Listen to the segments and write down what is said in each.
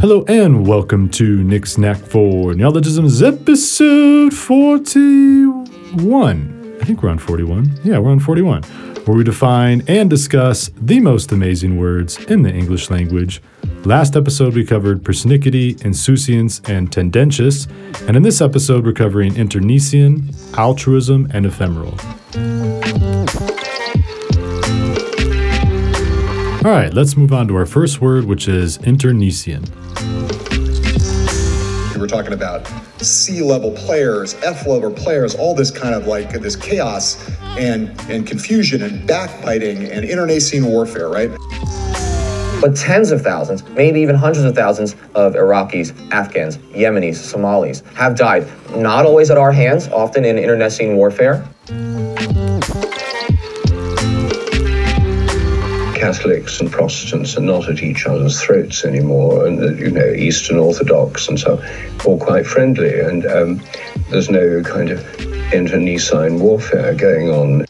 Hello and welcome to Nick's Knack for Neologisms episode 41. I think we're on 41. Yeah, we're on 41, where we define and discuss the most amazing words in the English language. Last episode we covered persnickety, insouciance, and tendentious, and in this episode we're covering internecine, altruism, and ephemeral. All right, let's move on to our first word, which is internecine. Talking about C level players, F level players, all this kind of like this chaos and, and confusion and backbiting and internecine warfare, right? But tens of thousands, maybe even hundreds of thousands of Iraqis, Afghans, Yemenis, Somalis have died, not always at our hands, often in internecine warfare. Catholics and Protestants are not at each other's throats anymore, and uh, you know Eastern Orthodox and so, all quite friendly, and um, there's no kind of internecine warfare going on.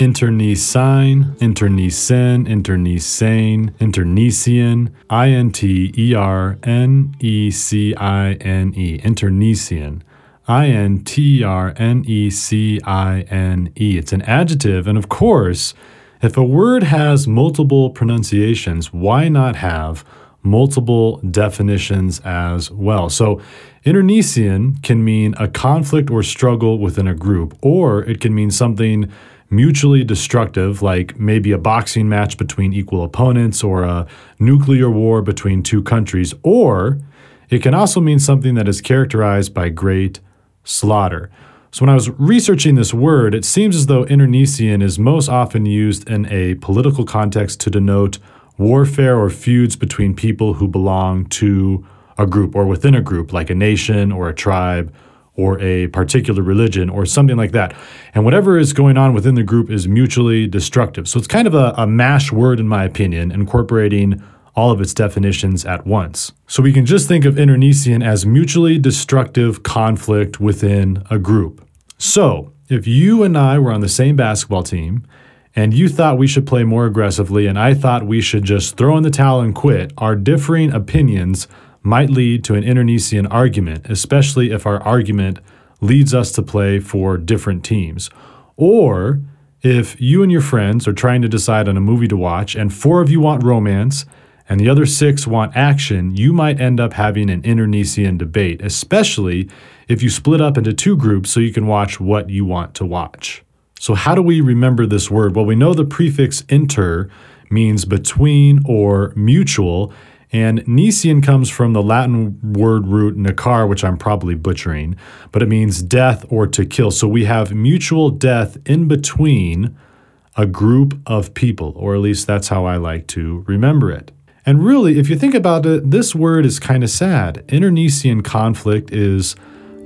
Internecine, internecine, internecine, internecian, I N T E R N E C I N E, internecian. I N T R N E C I N E. It's an adjective, and of course, if a word has multiple pronunciations, why not have multiple definitions as well? So, internecine can mean a conflict or struggle within a group, or it can mean something mutually destructive, like maybe a boxing match between equal opponents or a nuclear war between two countries, or it can also mean something that is characterized by great slaughter. So, when I was researching this word, it seems as though internecine is most often used in a political context to denote warfare or feuds between people who belong to a group or within a group, like a nation or a tribe or a particular religion or something like that. And whatever is going on within the group is mutually destructive. So, it's kind of a, a mash word, in my opinion, incorporating all of its definitions at once. So we can just think of internecine as mutually destructive conflict within a group. So if you and I were on the same basketball team and you thought we should play more aggressively and I thought we should just throw in the towel and quit, our differing opinions might lead to an internecine argument, especially if our argument leads us to play for different teams. Or if you and your friends are trying to decide on a movie to watch and four of you want romance and the other six want action, you might end up having an internecine debate, especially if you split up into two groups so you can watch what you want to watch. So, how do we remember this word? Well, we know the prefix inter means between or mutual, and Nician comes from the Latin word root nicar, which I'm probably butchering, but it means death or to kill. So we have mutual death in between a group of people, or at least that's how I like to remember it. And really, if you think about it, this word is kind of sad. Internecine conflict is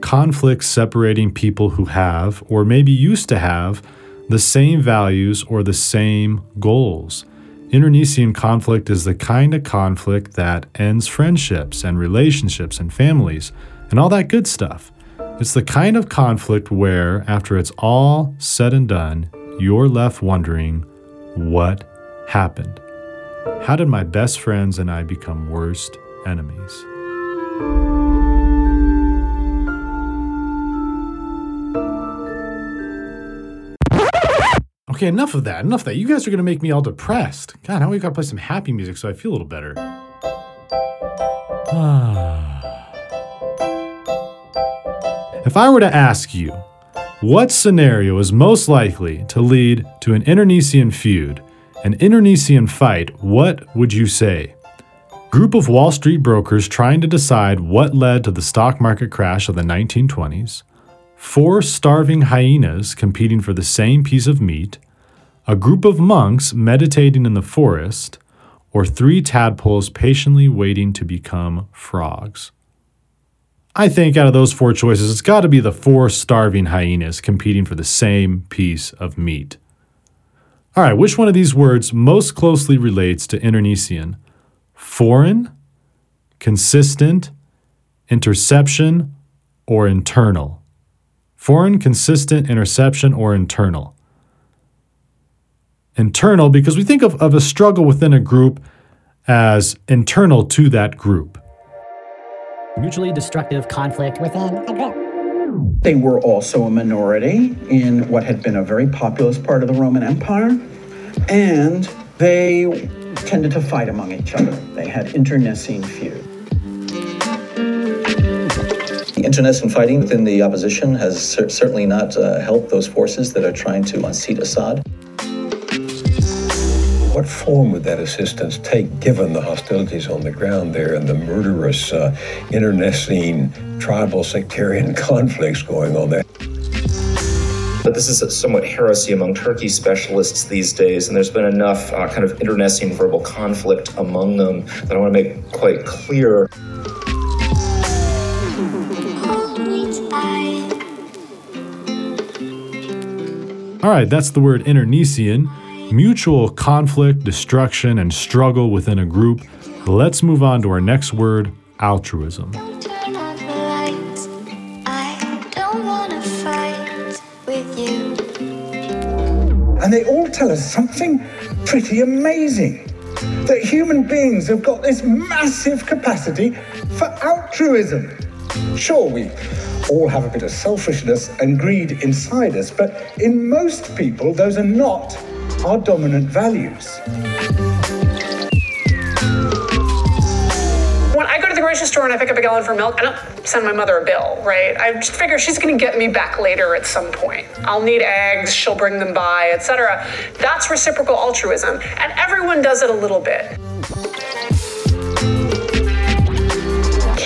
conflict separating people who have, or maybe used to have, the same values or the same goals. Internecine conflict is the kind of conflict that ends friendships and relationships and families and all that good stuff. It's the kind of conflict where, after it's all said and done, you're left wondering what happened. How did my best friends and I become worst enemies? Okay, enough of that. Enough of that. You guys are going to make me all depressed. God, now we got to play some happy music so I feel a little better. if I were to ask you, what scenario is most likely to lead to an internecine feud? An internecine fight, what would you say? Group of Wall Street brokers trying to decide what led to the stock market crash of the 1920s, four starving hyenas competing for the same piece of meat, a group of monks meditating in the forest, or three tadpoles patiently waiting to become frogs. I think out of those four choices, it's got to be the four starving hyenas competing for the same piece of meat. All right, which one of these words most closely relates to internecine? Foreign, consistent, interception, or internal? Foreign, consistent, interception, or internal? internal because we think of, of a struggle within a group as internal to that group. Mutually destructive conflict within a group. They were also a minority in what had been a very populous part of the Roman Empire, and they tended to fight among each other. They had internecine feuds. The internecine fighting within the opposition has cer- certainly not uh, helped those forces that are trying to unseat Assad. What form would that assistance take given the hostilities on the ground there and the murderous uh, internecine tribal sectarian conflicts going on there? But this is a somewhat heresy among Turkey specialists these days, and there's been enough uh, kind of internecine verbal conflict among them that I want to make quite clear. All right, that's the word internecine mutual conflict, destruction, and struggle within a group. Let's move on to our next word altruism. And they all tell us something pretty amazing that human beings have got this massive capacity for altruism. Sure, we all have a bit of selfishness and greed inside us, but in most people, those are not our dominant values. When I go to the grocery store and I pick up a gallon for milk, I don't send my mother a bill, right? I just figure she's going to get me back later at some point. I'll need eggs, she'll bring them by, etc. That's reciprocal altruism, and everyone does it a little bit.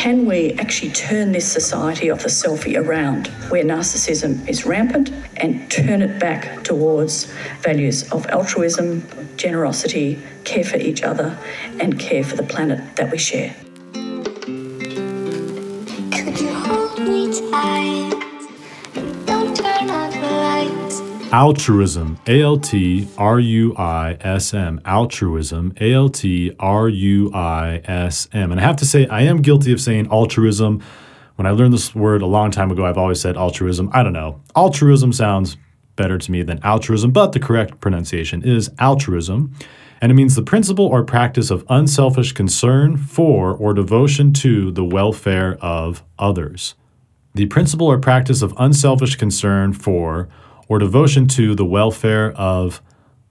Can we actually turn this society of the selfie around where narcissism is rampant and turn it back towards values of altruism, generosity, care for each other, and care for the planet that we share? Altruism, A L T R U I S M. Altruism, A L T R U I S M. And I have to say, I am guilty of saying altruism. When I learned this word a long time ago, I've always said altruism. I don't know. Altruism sounds better to me than altruism, but the correct pronunciation is altruism. And it means the principle or practice of unselfish concern for or devotion to the welfare of others. The principle or practice of unselfish concern for or devotion to the welfare of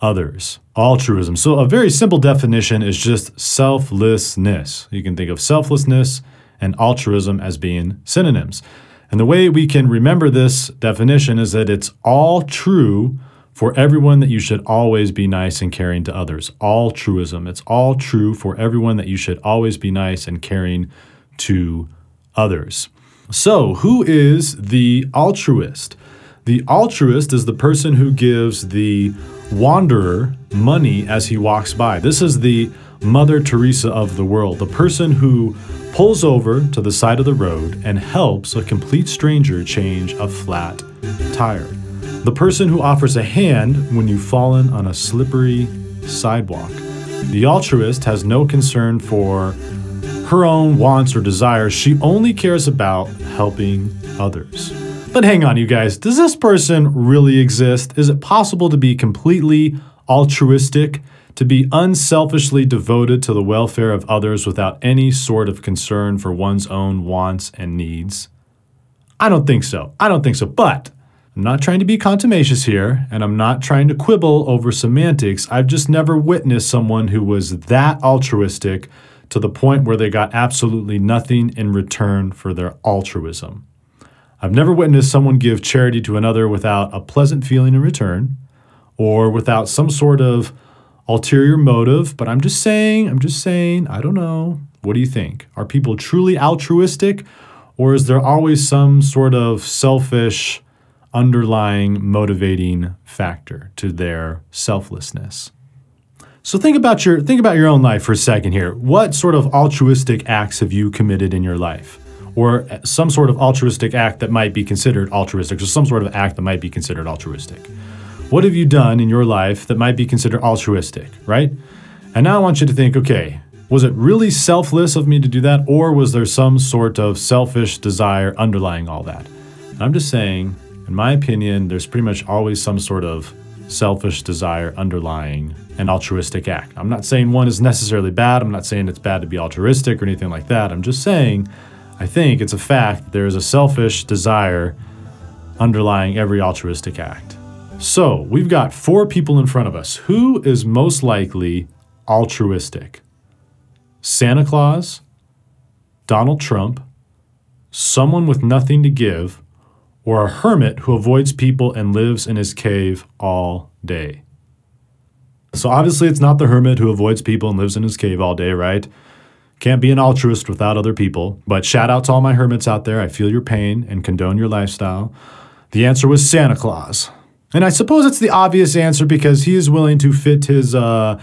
others. Altruism. So, a very simple definition is just selflessness. You can think of selflessness and altruism as being synonyms. And the way we can remember this definition is that it's all true for everyone that you should always be nice and caring to others. Altruism. It's all true for everyone that you should always be nice and caring to others. So, who is the altruist? The altruist is the person who gives the wanderer money as he walks by. This is the Mother Teresa of the world, the person who pulls over to the side of the road and helps a complete stranger change a flat tire. The person who offers a hand when you've fallen on a slippery sidewalk. The altruist has no concern for her own wants or desires, she only cares about helping others. But hang on, you guys. Does this person really exist? Is it possible to be completely altruistic, to be unselfishly devoted to the welfare of others without any sort of concern for one's own wants and needs? I don't think so. I don't think so. But I'm not trying to be contumacious here, and I'm not trying to quibble over semantics. I've just never witnessed someone who was that altruistic to the point where they got absolutely nothing in return for their altruism. I've never witnessed someone give charity to another without a pleasant feeling in return or without some sort of ulterior motive, but I'm just saying, I'm just saying, I don't know. What do you think? Are people truly altruistic or is there always some sort of selfish underlying motivating factor to their selflessness? So think about your think about your own life for a second here. What sort of altruistic acts have you committed in your life? Or some sort of altruistic act that might be considered altruistic, or some sort of act that might be considered altruistic. What have you done in your life that might be considered altruistic, right? And now I want you to think okay, was it really selfless of me to do that, or was there some sort of selfish desire underlying all that? And I'm just saying, in my opinion, there's pretty much always some sort of selfish desire underlying an altruistic act. I'm not saying one is necessarily bad. I'm not saying it's bad to be altruistic or anything like that. I'm just saying I think it's a fact that there is a selfish desire underlying every altruistic act. So we've got four people in front of us. Who is most likely altruistic? Santa Claus, Donald Trump, someone with nothing to give, or a hermit who avoids people and lives in his cave all day. So obviously, it's not the hermit who avoids people and lives in his cave all day, right? Can't be an altruist without other people. But shout out to all my hermits out there. I feel your pain and condone your lifestyle. The answer was Santa Claus. And I suppose it's the obvious answer because he is willing to fit his uh,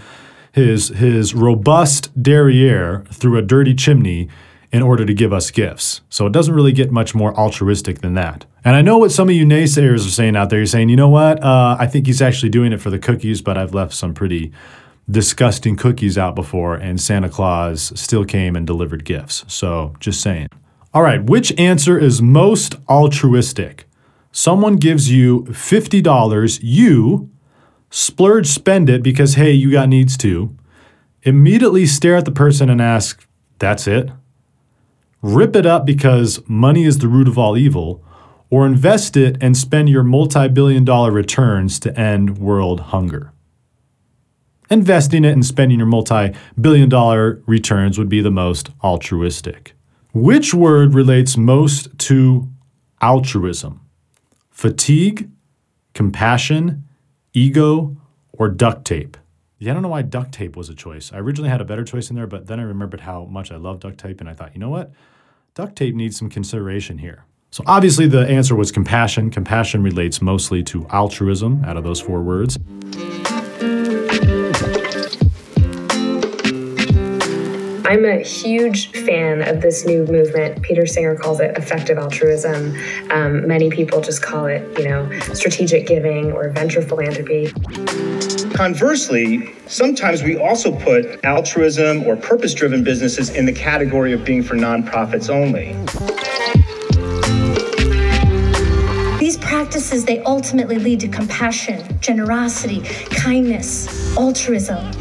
his his robust derriere through a dirty chimney in order to give us gifts. So it doesn't really get much more altruistic than that. And I know what some of you naysayers are saying out there. You're saying, you know what? Uh, I think he's actually doing it for the cookies, but I've left some pretty disgusting cookies out before, and Santa Claus still came and delivered gifts. So just saying. All right, which answer is most altruistic? Someone gives you $50, you splurge spend it because, hey, you got needs to. Immediately stare at the person and ask, that's it? Rip it up because money is the root of all evil, or invest it and spend your multi billion dollar returns to end world hunger. Investing it and spending your multi billion dollar returns would be the most altruistic. Which word relates most to altruism? Fatigue, compassion, ego, or duct tape? Yeah, I don't know why duct tape was a choice. I originally had a better choice in there, but then I remembered how much I love duct tape and I thought, you know what? Duct tape needs some consideration here. So obviously the answer was compassion. Compassion relates mostly to altruism out of those four words. I'm a huge fan of this new movement. Peter Singer calls it effective altruism. Um, many people just call it, you know, strategic giving or venture philanthropy. Conversely, sometimes we also put altruism or purpose driven businesses in the category of being for nonprofits only. These practices, they ultimately lead to compassion, generosity, kindness, altruism.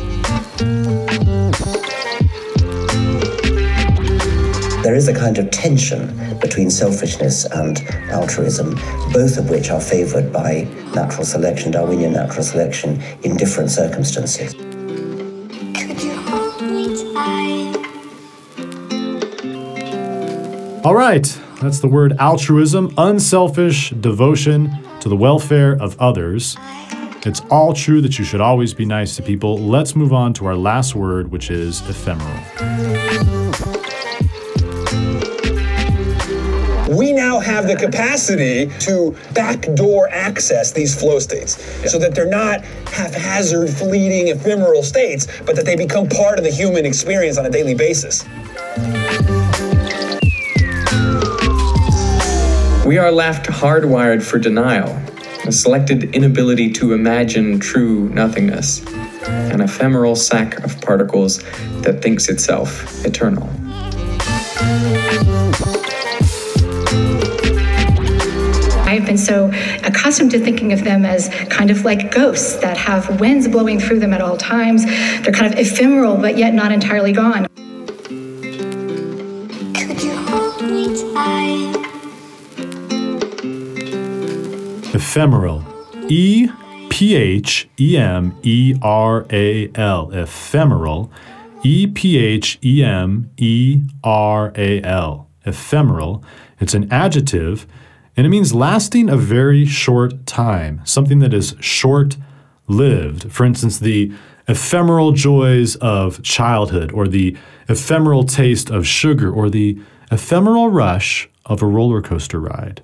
There is a kind of tension between selfishness and altruism, both of which are favored by natural selection, Darwinian natural selection, in different circumstances. All right, that's the word altruism, unselfish devotion to the welfare of others. It's all true that you should always be nice to people. Let's move on to our last word, which is ephemeral. Have the capacity to backdoor access these flow states yeah. so that they're not haphazard, fleeting, ephemeral states, but that they become part of the human experience on a daily basis. We are left hardwired for denial, a selected inability to imagine true nothingness, an ephemeral sack of particles that thinks itself eternal. I've so accustomed to thinking of them as kind of like ghosts that have winds blowing through them at all times. They're kind of ephemeral, but yet not entirely gone. Ephemeral. E P H E M E R A L. Ephemeral. E P H E M E R A L. Ephemeral. It's an adjective and it means lasting a very short time, something that is short lived. For instance, the ephemeral joys of childhood, or the ephemeral taste of sugar, or the ephemeral rush of a roller coaster ride.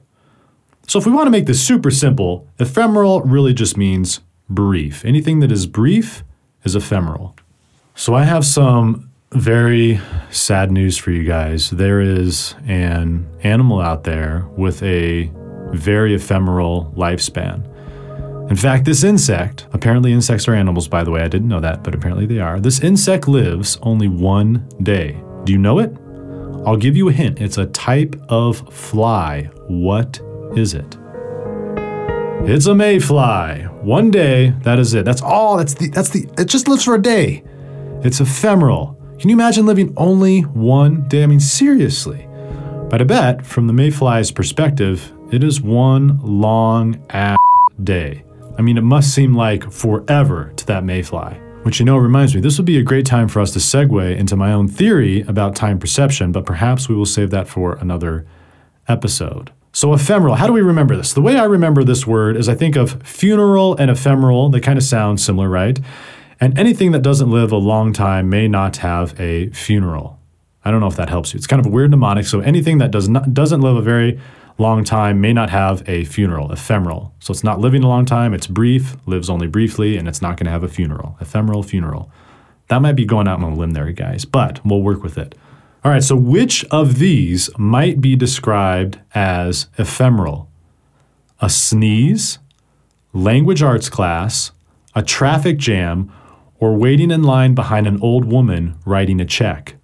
So, if we want to make this super simple, ephemeral really just means brief. Anything that is brief is ephemeral. So, I have some very sad news for you guys. There is an animal out there with a very ephemeral lifespan. In fact, this insect, apparently insects are animals, by the way, I didn't know that, but apparently they are. This insect lives only one day. Do you know it? I'll give you a hint. It's a type of fly. What is it? It's a mayfly. One day, that is it. That's all. That's the that's the it just lives for a day. It's ephemeral. Can you imagine living only one day? I mean, seriously. But I bet, from the mayfly's perspective, it is one long ass day. I mean, it must seem like forever to that mayfly. Which, you know, reminds me, this would be a great time for us to segue into my own theory about time perception, but perhaps we will save that for another episode. So, ephemeral, how do we remember this? The way I remember this word is I think of funeral and ephemeral. They kind of sound similar, right? And anything that doesn't live a long time may not have a funeral. I don't know if that helps you. It's kind of a weird mnemonic. So, anything that does not, doesn't live a very long time may not have a funeral, ephemeral. So, it's not living a long time, it's brief, lives only briefly, and it's not going to have a funeral. Ephemeral funeral. That might be going out on a limb there, guys, but we'll work with it. All right, so which of these might be described as ephemeral? A sneeze, language arts class, a traffic jam, or waiting in line behind an old woman writing a check?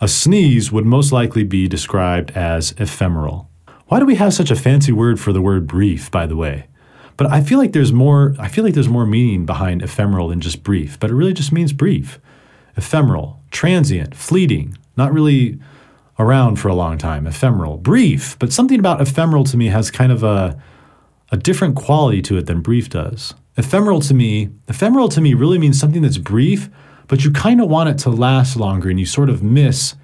A sneeze would most likely be described as ephemeral. Why do we have such a fancy word for the word brief, by the way? But I feel like there's more I feel like there's more meaning behind ephemeral than just brief, but it really just means brief. Ephemeral, transient, fleeting, not really around for a long time, ephemeral, brief, but something about ephemeral to me has kind of a a different quality to it than brief does. Ephemeral to me, ephemeral to me really means something that's brief, but you kind of want it to last longer and you sort of miss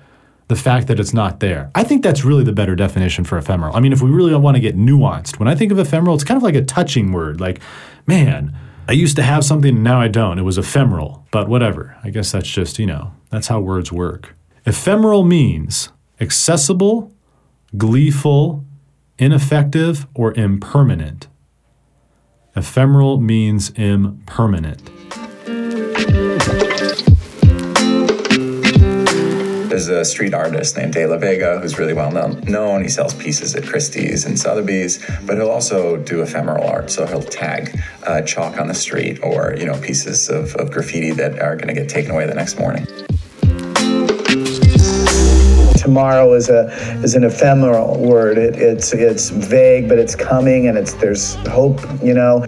the fact that it's not there. I think that's really the better definition for ephemeral. I mean, if we really want to get nuanced, when I think of ephemeral, it's kind of like a touching word. Like, man, I used to have something and now I don't. It was ephemeral, but whatever. I guess that's just, you know, that's how words work. Ephemeral means accessible, gleeful, ineffective, or impermanent. Ephemeral means impermanent. There's a street artist named De La Vega who's really well known. known. He sells pieces at Christie's and Sotheby's, but he'll also do ephemeral art. So he'll tag uh, chalk on the street or you know pieces of, of graffiti that are going to get taken away the next morning. Tomorrow is a is an ephemeral word. It, it's it's vague, but it's coming, and it's there's hope. You know.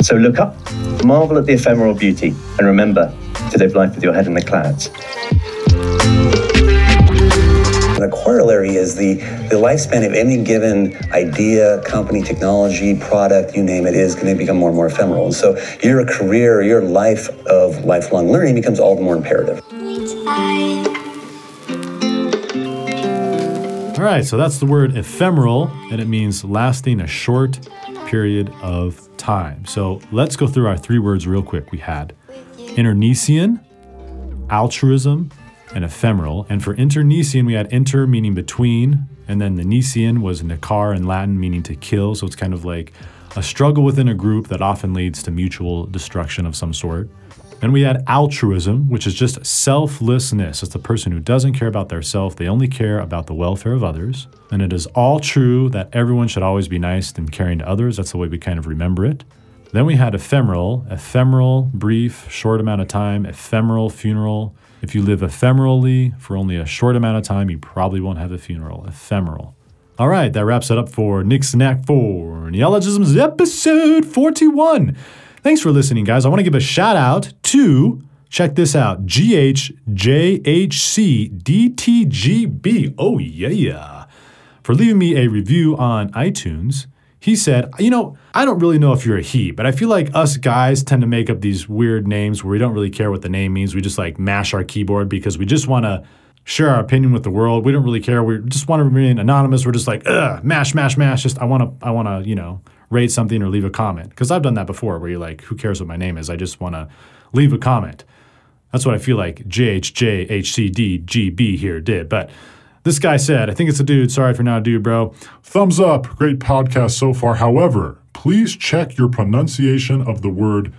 So look up, marvel at the ephemeral beauty, and remember to live life with your head in the clouds. The corollary is the, the lifespan of any given idea, company, technology, product, you name it, is going to become more and more ephemeral. And so your career, your life of lifelong learning becomes all the more imperative. All right, so that's the word ephemeral, and it means lasting a short period of time. So let's go through our three words real quick. We had internecine, altruism, and ephemeral. And for internecine, we had inter meaning between, and then the Nician was necar in Latin, meaning to kill. So it's kind of like a struggle within a group that often leads to mutual destruction of some sort. Then we had altruism, which is just selflessness. It's the person who doesn't care about their self, they only care about the welfare of others. And it is all true that everyone should always be nice and caring to others. That's the way we kind of remember it. Then we had ephemeral, ephemeral, brief, short amount of time, ephemeral, funeral. If you live ephemerally for only a short amount of time, you probably won't have a funeral. Ephemeral. All right, that wraps it up for Nick's Knack for Neologisms episode 41. Thanks for listening, guys. I want to give a shout out to, check this out, GHJHCDTGB. Oh, yeah. yeah. For leaving me a review on iTunes. He said, You know, I don't really know if you're a he, but I feel like us guys tend to make up these weird names where we don't really care what the name means. We just like mash our keyboard because we just want to share our opinion with the world. We don't really care. We just want to remain anonymous. We're just like, ugh, mash, mash, mash. Just I want to, I want to, you know, rate something or leave a comment. Because I've done that before where you're like, who cares what my name is? I just want to leave a comment. That's what I feel like JHJHCDGB here did. But this guy said, I think it's a dude. Sorry for not a dude, bro. Thumbs up. Great podcast so far. However, please check your pronunciation of the word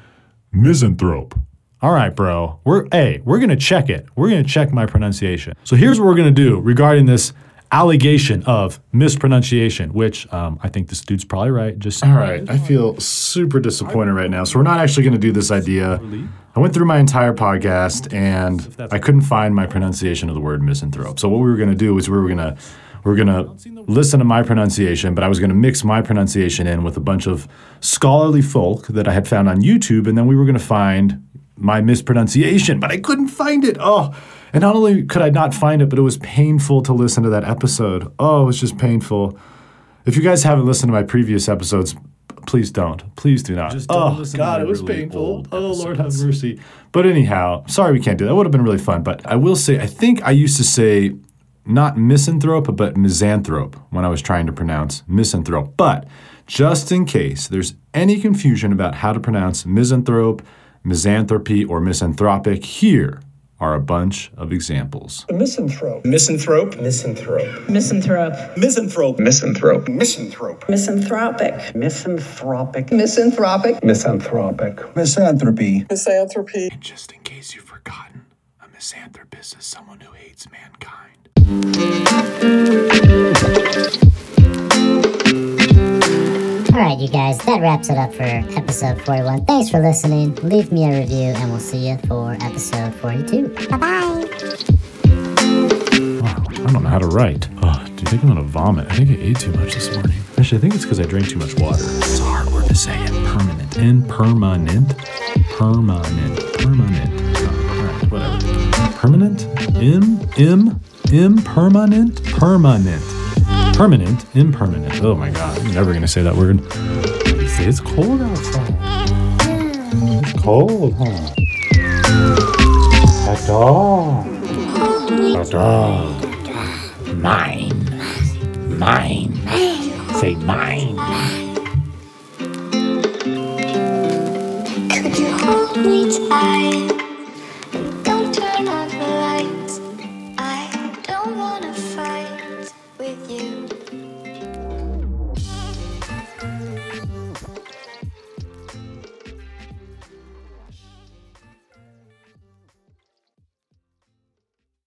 misanthrope. All right, bro. We're hey, we're gonna check it. We're gonna check my pronunciation. So here's what we're gonna do regarding this allegation of mispronunciation, which um, I think this dude's probably right. Just all right. I feel super disappointed right now. So we're not actually going to do this idea. I went through my entire podcast and I couldn't find my pronunciation of the word misanthrope. So what we were going to do is we were going to We are going to listen to my pronunciation, but I was going to mix my pronunciation in with a bunch of scholarly folk that I had found on YouTube, and then we were going to find my mispronunciation, but I couldn't find it. Oh, and not only could I not find it, but it was painful to listen to that episode. Oh, it was just painful. If you guys haven't listened to my previous episodes, please don't. Please do not. Just don't oh, listen God, it was really painful. Oh, Lord have mercy. But anyhow, sorry we can't do that. That would have been really fun. But I will say, I think I used to say not misanthrope, but misanthrope when I was trying to pronounce misanthrope. But just in case there's any confusion about how to pronounce misanthrope, misanthropy, or misanthropic, here are a bunch of examples. Misanthrope. Misanthrope. Misanthrope. Misanthrope. Misanthrope. Misanthrope. Misanthrope. Misanthropic. Misanthropic. Misanthropic. Misanthropic. Misanthropy. Misanthropy. And just in case you've forgotten, a misanthropist is someone who hates mankind. All right, you guys, that wraps it up for episode 41. Thanks for listening. Leave me a review, and we'll see you for episode 42. Bye bye. I don't know how to write. Oh, do you think I'm gonna vomit? I think I ate too much this morning. Actually, I think it's because I drank too much water. It's a hard word to say. Impermanent. Impermanent. Permanent. Permanent. Oh, all right, whatever. Permanent? Im? Im? Impermanent? Permanent. Permanent? Impermanent. Oh my god. I'm never gonna say that word. It's cold outside. It's cold, huh? A dog. A dog. Mine. Mine. Say mine. Could you hold me tight?